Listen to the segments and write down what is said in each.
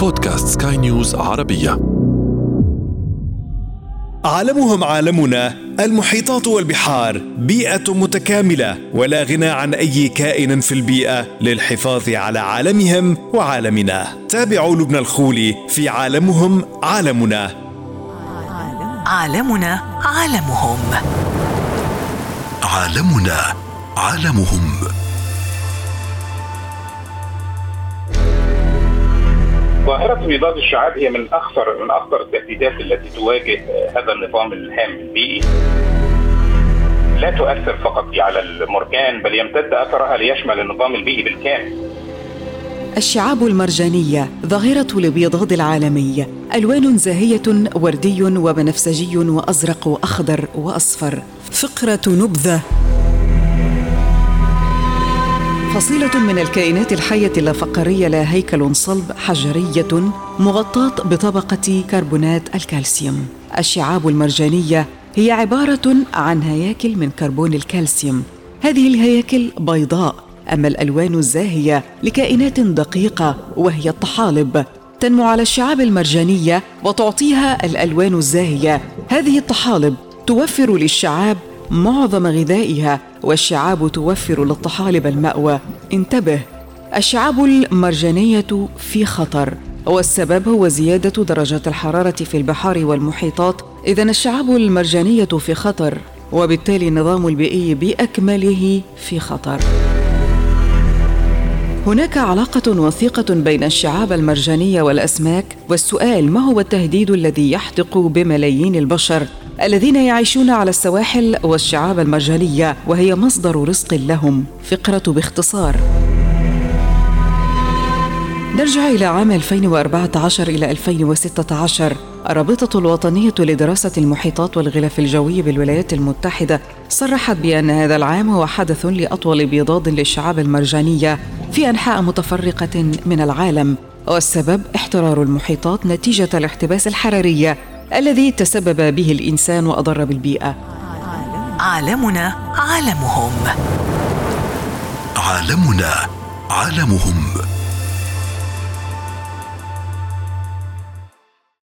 بودكاست سكاي نيوز عربية. عالمهم عالمنا المحيطات والبحار بيئة متكاملة ولا غنى عن أي كائن في البيئة للحفاظ على عالمهم وعالمنا. تابعوا لبنى الخولي في عالمهم عالمنا. عالمنا عالمهم. عالمنا عالمهم. ظاهرة بيضاد الشعاب هي من أخطر من أخطر التهديدات التي تواجه هذا النظام الهام البيئي. لا تؤثر فقط على المرجان بل يمتد أثرها ليشمل النظام البيئي بالكامل. الشعاب المرجانية ظاهرة البيضاد العالمي ألوان زاهية وردي وبنفسجي وأزرق وأخضر وأصفر فقرة نبذة فصيلة من الكائنات الحية اللافقارية لها هيكل صلب حجرية مغطاة بطبقة كربونات الكالسيوم. الشعاب المرجانية هي عبارة عن هياكل من كربون الكالسيوم. هذه الهياكل بيضاء، أما الألوان الزاهية لكائنات دقيقة وهي الطحالب. تنمو على الشعاب المرجانية وتعطيها الألوان الزاهية. هذه الطحالب توفر للشعاب معظم غذائها والشعاب توفر للطحالب المأوى. انتبه الشعاب المرجانية في خطر والسبب هو زيادة درجات الحرارة في البحار والمحيطات. إذا الشعاب المرجانية في خطر وبالتالي النظام البيئي بأكمله في خطر. هناك علاقة وثيقة بين الشعاب المرجانية والأسماك. والسؤال ما هو التهديد الذي يحدق بملايين البشر؟ الذين يعيشون على السواحل والشعاب المرجانية وهي مصدر رزق لهم. فقرة باختصار. نرجع إلى عام 2014 إلى 2016 الرابطة الوطنية لدراسة المحيطات والغلاف الجوي بالولايات المتحدة صرحت بأن هذا العام هو حدث لأطول بيضاد للشعاب المرجانية في أنحاء متفرقة من العالم. والسبب احترار المحيطات نتيجة الاحتباس الحراري الذي تسبب به الإنسان وأضر بالبيئة. عالمنا عالمهم. عالمنا عالمهم.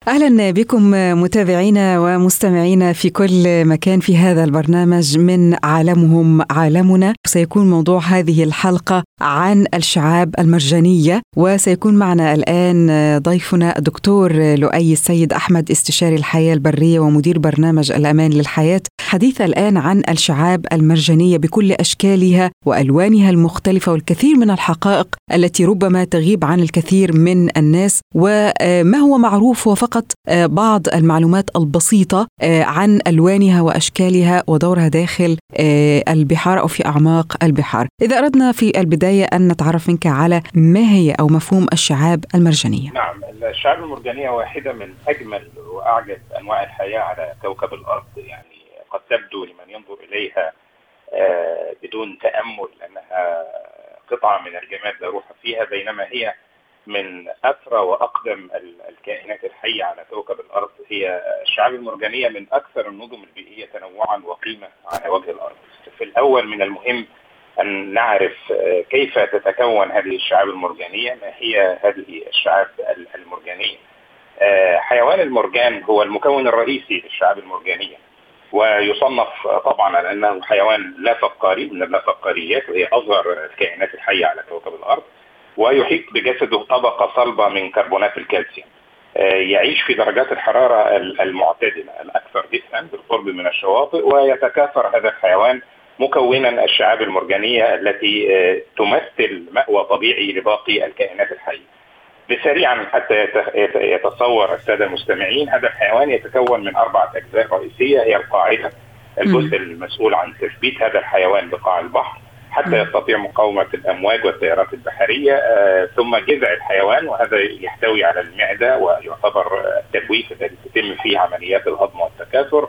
أهلا بكم متابعينا ومستمعينا في كل مكان في هذا البرنامج من عالمهم عالمنا. سيكون موضوع هذه الحلقة عن الشعاب المرجانية وسيكون معنا الآن ضيفنا الدكتور لؤي السيد أحمد استشاري الحياة البرية ومدير برنامج الأمان للحياة. حديث الآن عن الشعاب المرجانية بكل أشكالها وألوانها المختلفة والكثير من الحقائق التي ربما تغيب عن الكثير من الناس وما هو معروف وفقط فقط بعض المعلومات البسيطة عن ألوانها وأشكالها ودورها داخل البحار أو في أعماق البحار. إذا أردنا في البداية أن نتعرف منك على ما هي أو مفهوم الشعاب المرجانية. نعم الشعاب المرجانية واحدة من أجمل وأعجب أنواع الحياة على كوكب الأرض يعني قد تبدو لمن ينظر إليها بدون تأمل أنها قطعة من الجماد لا روح فيها بينما هي من اثرى وأقدم الكائنات الحية على كوكب الأرض هي الشعاب المرجانية من أكثر النظم البيئيه تنوعا وقيمة على وجه الأرض. في الأول من المهم أن نعرف كيف تتكون هذه الشعاب المرجانية، ما هي هذه الشعاب المرجانية. حيوان المرجان هو المكون الرئيسي للشعاب المرجانية. ويصنف طبعا على أنه حيوان لا فقاري من اللافقاريات وهي أصغر الكائنات الحية على كوكب الأرض. ويحيط بجسده طبقة صلبة من كربونات الكالسيوم. يعيش في درجات الحرارة المعتدلة الأكثر دفئا بالقرب من الشواطئ ويتكاثر هذا الحيوان مكونا الشعاب المرجانية التي تمثل مأوى طبيعي لباقي الكائنات الحية. بسريعا حتى يتصور السادة المستمعين هذا الحيوان يتكون من أربعة أجزاء رئيسية هي القاعدة الجزء المسؤول عن تثبيت هذا الحيوان بقاع البحر. حتى يستطيع مقاومة الأمواج والتيارات البحرية آه ثم جذع الحيوان وهذا يحتوي على المعدة ويعتبر التجويف الذي تتم فيه عمليات الهضم والتكاثر.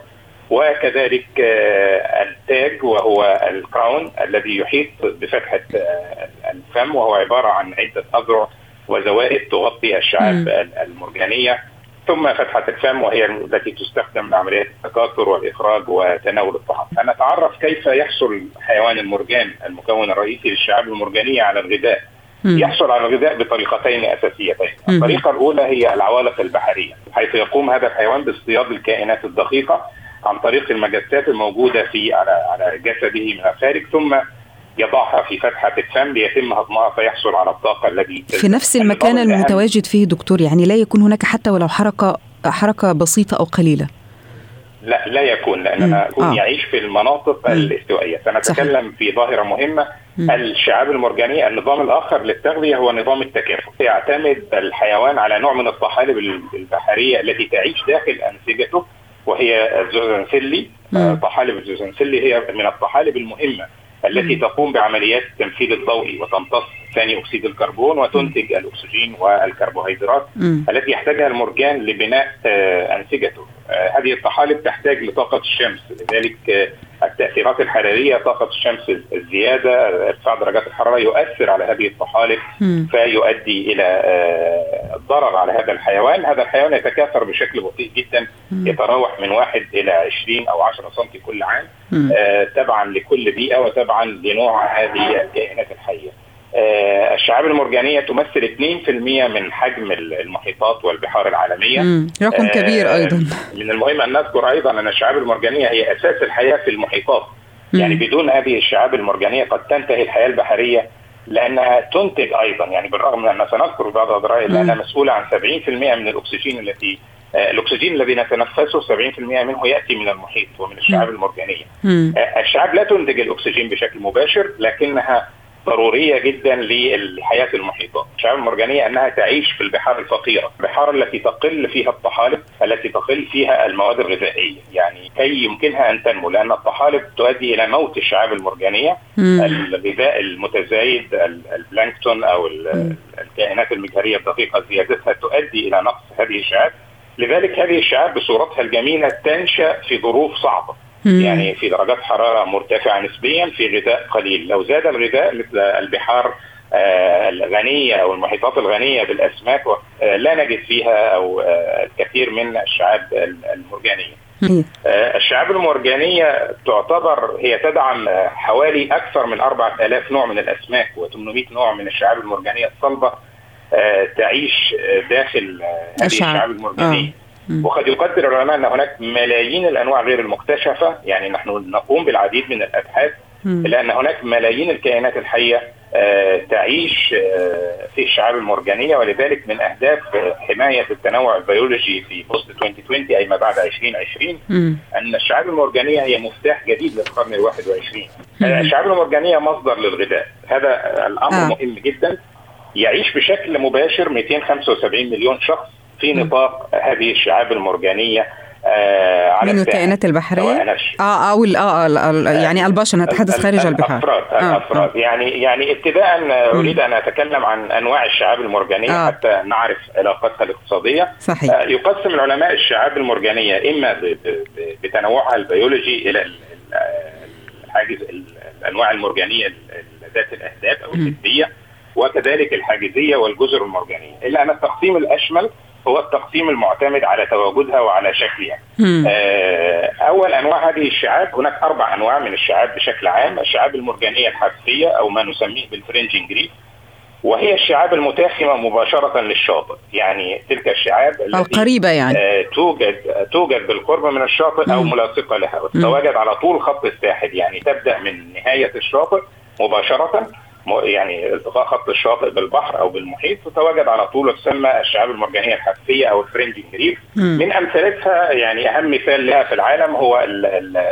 وكذلك آه التاج وهو الكراون الذي يحيط بفتحة آه الفم وهو عبارة عن عدة أذرع وزوائد تغطي الشعاب المرجانية. ثم فتحة الفم وهي التي تستخدم لعمليات التكاثر والإخراج وتناول الطعام. فنتعرف كيف يحصل حيوان المرجان المكون الرئيسي للشعاب المرجانية على الغذاء. يحصل على الغذاء بطريقتين أساسيتين، الطريقة الأولى هي العوالق البحرية، حيث يقوم هذا الحيوان باصطياد الكائنات الدقيقة عن طريق المجسات الموجودة في على على جسده من الخارج ثم يضعها في فتحة الفم ليتم هضمها فيحصل على الطاقة الذي في نفس المكان المتواجد فيه دكتور يعني لا يكون هناك حتى ولو حركة حركة بسيطة أو قليلة؟ لا لا يكون لأننا يكون آه. يعيش في المناطق الاستوائية. سنتكلم في ظاهرة مهمة. مم. الشعاب المرجانية النظام الآخر للتغذية هو نظام التكافؤ يعتمد الحيوان على نوع من الطحالب البحرية التي تعيش داخل أنسجته وهي الزوزنسلي طحالب الزوزنسلي هي من الطحالب المهمة. التي تقوم بعمليات التنفيذ الضوئي وتمتص ثاني أكسيد الكربون وتنتج الأكسجين والكربوهيدرات التي يحتاجها المرجان لبناء آه، أنسجته. آه، هذه الطحالب تحتاج لطاقة الشمس لذلك آه، التأثيرات الحرارية طاقة الشمس الزيادة ارتفاع درجات الحرارة يؤثر على هذه الطحالب فيؤدي إلى الضرر على هذا الحيوان. هذا الحيوان يتكاثر بشكل بطيء جدا يتراوح من واحد إلى 20 أو 10 سم كل عام تبعا لكل بيئة وتبعا لنوع هذه الكائنات الحية. آه، الشعاب المرجانية تمثل 2% من حجم المحيطات والبحار العالمية مم. رقم كبير آه، أيضا من المهم أن نذكر أيضا أن الشعاب المرجانية هي أساس الحياة في المحيطات مم. يعني بدون هذه الشعاب المرجانية قد تنتهي الحياة البحرية لأنها تنتج أيضا يعني بالرغم من أن سنذكر بعض اضرارها لانها مسؤولة عن 70% من الأكسجين التي آه، الأكسجين الذي نتنفسه 70% منه يأتي من المحيط ومن الشعاب المرجانية. الشعاب لا تنتج الأكسجين بشكل مباشر لكنها ضرورية جدا لحياه المحيطات، الشعاب المرجانية أنها تعيش في البحار الفقيرة، البحار التي تقل فيها الطحالب، التي تقل فيها المواد الغذائية، يعني كي يمكنها أن تنمو لأن الطحالب تؤدي إلى موت الشعاب المرجانية، مم. الغذاء المتزايد البلانكتون أو الكائنات المجهرية الدقيقة زيادتها تؤدي إلى نقص هذه الشعاب، لذلك هذه الشعاب بصورتها الجميلة تنشأ في ظروف صعبة. يعني في درجات حرارة مرتفعة نسبيا في غذاء قليل. لو زاد الغذاء مثل البحار آه، الغنية أو المحيطات الغنية بالأسماك آه، لا نجد فيها أو آه، الكثير من الشعاب المرجانية. الشعاب المرجانية تعتبر هي تدعم حوالي أكثر من 4000 نوع من الأسماك و800 نوع من الشعاب المرجانية الصلبة تعيش داخل هذه الشعاب المرجانية. آه. وقد يقدر العلماء أن هناك ملايين الأنواع غير المكتشفة يعني نحن نقوم بالعديد من الأبحاث الا ان هناك ملايين الكائنات الحية آه تعيش آه في الشعاب المرجانية ولذلك من أهداف حماية التنوع البيولوجي في post 2020 أي ما بعد 2020 أن الشعاب المرجانية هي مفتاح جديد للقرن ال 21 الشعاب المرجانية مصدر للغذاء. هذا الأمر آه. مهم جدا. يعيش بشكل مباشر 275 مليون شخص. في نطاق هذه الشعاب المرجانية آه على من الكائنات البحرية؟ آه أو آه, آه يعني البشر نتحدث خارج البحار الأفراد آه الأفراد. آه. يعني يعني ابتداء أريد أن أتكلم عن أنواع الشعاب المرجانية آه. حتى نعرف علاقتها الاقتصادية. صحيح. آه يقسم العلماء الشعاب المرجانية إما بتنوعها البيولوجي إلى الحاجز الأنواع المرجانية ذات الأهداب أو النسبيه وكذلك الحاجزية والجزر المرجانية. إلا أن التقسيم الأشمل هو التقسيم المعتمد على تواجدها وعلى شكلها. آه أول أنواع هذه الشعاب هناك أربع أنواع من الشعاب بشكل عام، الشعاب المرجانية الحبسيه أو ما نسميه بال fringing reef وهي الشعاب المتاخمة مباشرة للشاطئ، يعني تلك الشعاب القريبه يعني. آه توجد توجد بالقرب من الشاطئ أو ملاصقة لها. وتتواجد على طول خط الساحل. يعني تبدأ من نهاية الشاطئ مباشرة. يعني التقاء خط الشاطئ بالبحر أو بالمحيط تتواجد على طول وتسمى الشعاب المرجانية الحثية أو الفرنجنج ريف من أمثلتها يعني أهم مثال لها في العالم هو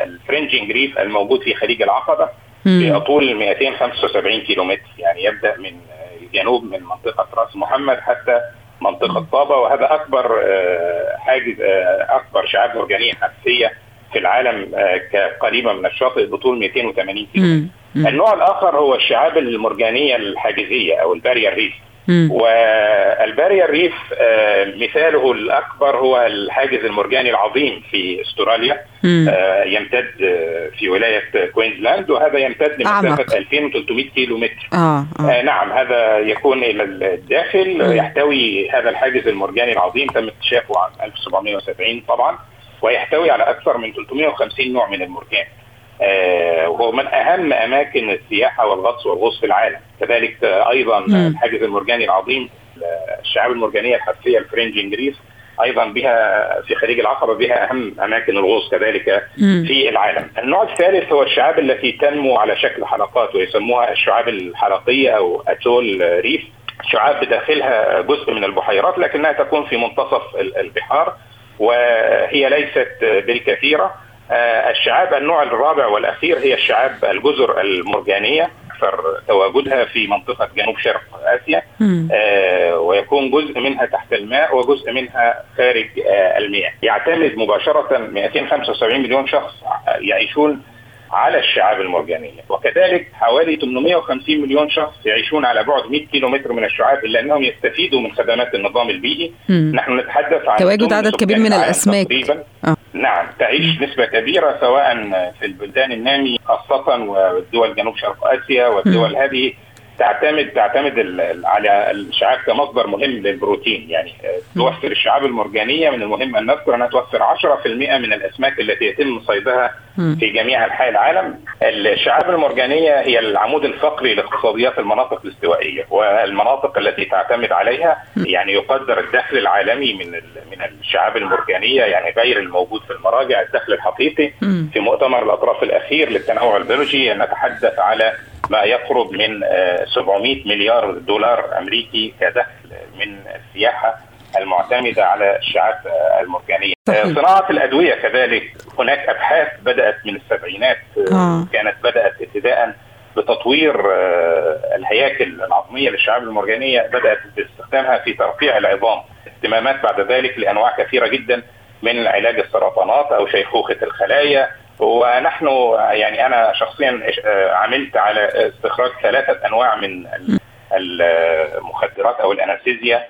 الفرنجنج ريف الموجود في خليج العقبة. في طول 275 كيلومتر يعني يبدأ من جنوب من منطقة راس محمد حتى منطقة طابة وهذا أكبر آه، حاجز آه، أكبر شعاب مرجانية حثية في العالم آه، كقريبة من الشاطئ بطول 280 كيلو النوع الآخر هو الشعاب المرجانية الحاجزية أو البارير ريف. والبارير ريف آه، مثاله الأكبر هو الحاجز المرجاني العظيم في أستراليا. آه، يمتد في ولاية كوينزلاند وهذا يمتد لمسافه 2300 كيلو متر آه آه. نعم هذا يكون إلى الداخل يحتوي هذا الحاجز المرجاني العظيم تم اكتشافه عام 1770 طبعا ويحتوي على أكثر من 350 نوع من المرجان. وهو من أهم أماكن السياحة والغطس والغوص في العالم كذلك أيضا الحاجز المرجاني العظيم الشعاب المرجانية الحرفية الفرنجنج ريف أيضا بها في خليج العقبة بها أهم أماكن الغوص كذلك في العالم. النوع الثالث هو الشعاب التي تنمو على شكل حلقات ويسموها الشعاب الحلقية أو أتول ريف. شعاب بداخلها جزء من البحيرات لكنها تكون في منتصف البحار وهي ليست بالكثيرة. الشعاب النوع الرابع والأخير هي الشعاب الجزر المرجانية أكثر تواجدها في منطقة جنوب شرق آسيا آه ويكون جزء منها تحت الماء وجزء منها خارج آه المياه. يعتمد مباشرة 275 مليون شخص يعيشون على الشعاب المرجانية. وكذلك حوالي 850 مليون شخص يعيشون على بعد 100 كيلو متر من الشعاب الا انهم يستفيدوا من خدمات النظام البيئي. مم. نحن نتحدث عن تواجد عدد كبير من الأسماك. تقريبا. آه. نعم تعيش نسبة كبيرة سواء في البلدان النامية خاصة والدول جنوب شرق آسيا والدول. هذه تعتمد تعتمد على الشعاب كمصدر مهم للبروتين. يعني توفر الشعاب المرجانية من المهم أن نذكر أنها توفر 10% من الأسماك التي يتم صيدها في جميع أنحاء العالم. الشعاب المرجانية هي العمود الفقري لاقتصاديات المناطق الاستوائية والمناطق التي تعتمد عليها يعني يقدر الدخل العالمي من من الشعاب المرجانية يعني غير الموجود في المراجع الدخل الحقيقي في مؤتمر الأطراف الأخير للتنوع البيولوجي نتحدث على ما يقرب من 700 مليار دولار أمريكي كدخل من السياحة المعتمدة على الشعاب المرجانية. صحيح. صناعة الأدوية كذلك هناك أبحاث بدأت من السبعينات آه. كانت بدأت ابتداء بتطوير الهياكل العظمية للشعاب المرجانية بدأت باستخدامها في ترقيع العظام اهتمامات بعد ذلك لأنواع كثيرة جدا من علاج السرطانات أو شيخوخة الخلايا ونحن يعني أنا شخصيا عملت على استخراج ثلاثة أنواع من المخدرات أو الأنستيزيا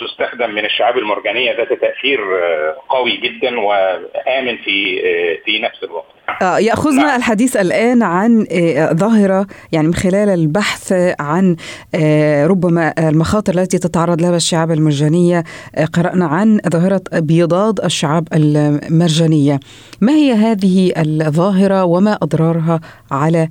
تستخدم من الشعاب المرجانية ذات تأثير قوي جدا وآمن في في نفس الوقت. يأخذنا نعم. الحديث الآن عن ظاهرة يعني من خلال البحث عن ربما المخاطر التي تتعرض لها الشعاب المرجانية قرأنا عن ظاهرة بيضاد الشعاب المرجانية. ما هي هذه الظاهرة وما أضرارها على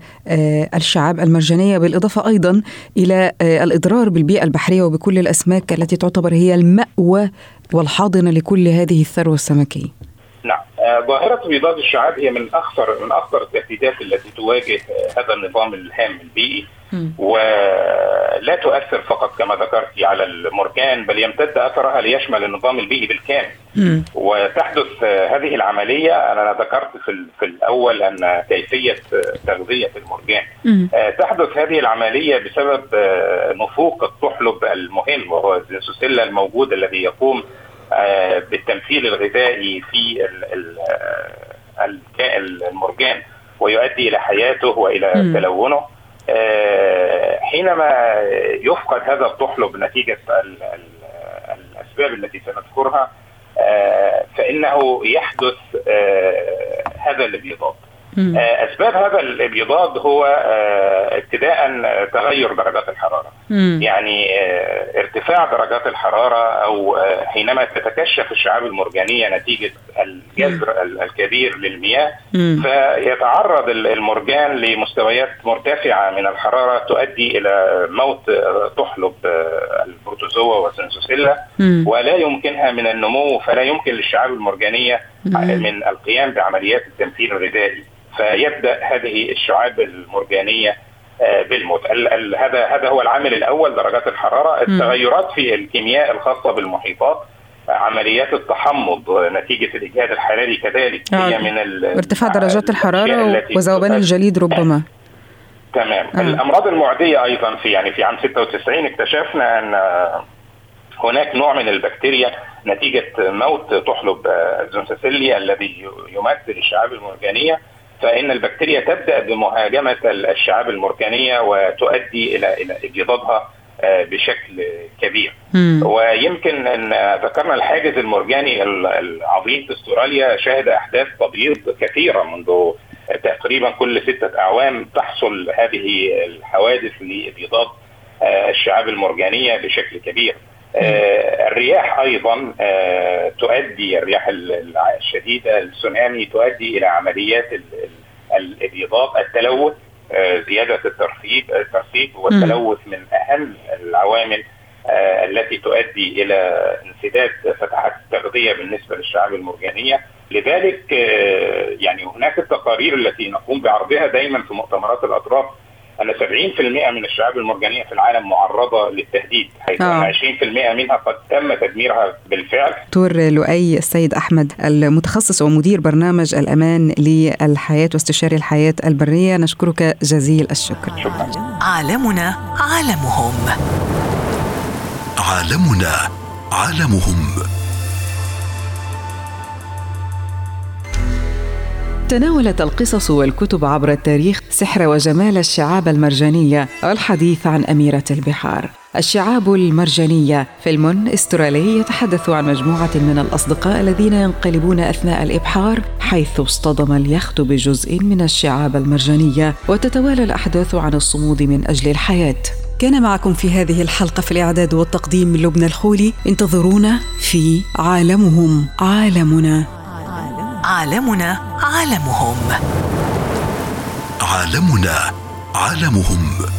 الشعاب المرجانية بالإضافة أيضا إلى الإضرار بالبيئة البحرية وبكل الأسماك التي تعتبر هي المأوى والحاضنة لكل هذه الثروة السمكية. ظاهرة بيضاد الشعاب هي من أخطر من أخطر التهديدات التي تواجه هذا النظام الهام البيئي. ولا تؤثر فقط كما ذكرت على المرجان بل يمتد أثرها ليشمل النظام البيئي بالكامل. وتحدث هذه العملية أنا ذكرت في, في الأول أن كيفية تغذية المرجان. تحدث هذه العملية بسبب نفوق الطحلب المهم وهو الزنسوسيلا الموجود الذي يقوم بالتمثيل الغذائي في الكائن المرجان ويؤدي إلى حياته وإلى م. تلونه حينما يفقد هذا الطحلب نتيجة الأسباب التي سنذكرها فإنه يحدث هذا الابيضاد أسباب هذا الابيضاد هو ابتداء تغير درجات الحرارة مم. يعني ارتفاع درجات الحرارة أو حينما تتكشف الشعاب المرجانية نتيجة الجذر الكبير للمياه مم. فيتعرض المرجان لمستويات مرتفعة من الحرارة تؤدي إلى موت تحلب البروتوزوا والسنسوسيلا ولا يمكنها من النمو فلا يمكن للشعاب المرجانية. من القيام بعمليات التمثيل الغذائي فيبدأ هذه الشعاب المرجانية بالموت. هذا هذا هو العامل الأول درجات الحرارة. التغيرات في الكيمياء الخاصة بالمحيطات عمليات التحمض نتيجة الإجهاد الحراري كذلك. آه. هي من ارتفاع درجات الحرارة وذوبان الجليد ربما. تمام. آه. الأمراض المعدية أيضا في يعني في عام 96 اكتشفنا أن هناك نوع من البكتيريا نتيجة موت تحلب الزنسسيليا الذي يمثل الشعاب المرجانية. فإن البكتيريا تبدأ بمهاجمة الشعاب المرجانية وتؤدي إلى إلى ابيضادها بشكل كبير مم. ويمكن أن ذكرنا الحاجز المرجاني العظيم في أستراليا شهد أحداث تبييض كثيرة منذ تقريبا كل ستة أعوام تحصل هذه الحوادث لابيضاد الشعاب المرجانية بشكل كبير آه الرياح أيضا آه تؤدي الرياح الشديدة السونامي تؤدي إلى عمليات الابيضات التلوث زيادة الترسيب الترسيب والتلوث من أهم العوامل التي تؤدي إلى انسداد فتحات التغذية بالنسبة للشعاب المرجانية. لذلك يعني هناك التقارير التي نقوم بعرضها دايما في مؤتمرات الأطراف ان 70% من الشعاب المرجانية في العالم معرضة للتهديد حيث آه. 20% منها قد تم تدميرها بالفعل. دكتور لؤي السيد أحمد المتخصص ومدير برنامج الأمان للحياة واستشاري الحياة البرية نشكرك جزيل الشكر. شكرا. عالمنا عالمهم. عالمنا عالمهم. تناولت القصص والكتب عبر التاريخ سحر وجمال الشعاب المرجانية والحديث عن أميرة البحار. الشعاب المرجانية فيلم استرالي يتحدث عن مجموعة من الأصدقاء الذين ينقلبون أثناء الإبحار حيث اصطدم اليخت بجزء من الشعاب المرجانية وتتوالى الأحداث عن الصمود من أجل الحياة. كان معكم في هذه الحلقة في الإعداد والتقديم من لبنى الخولي انتظرونا في عالمهم عالمنا. عالمنا عالمهم. عالمنا عالمهم.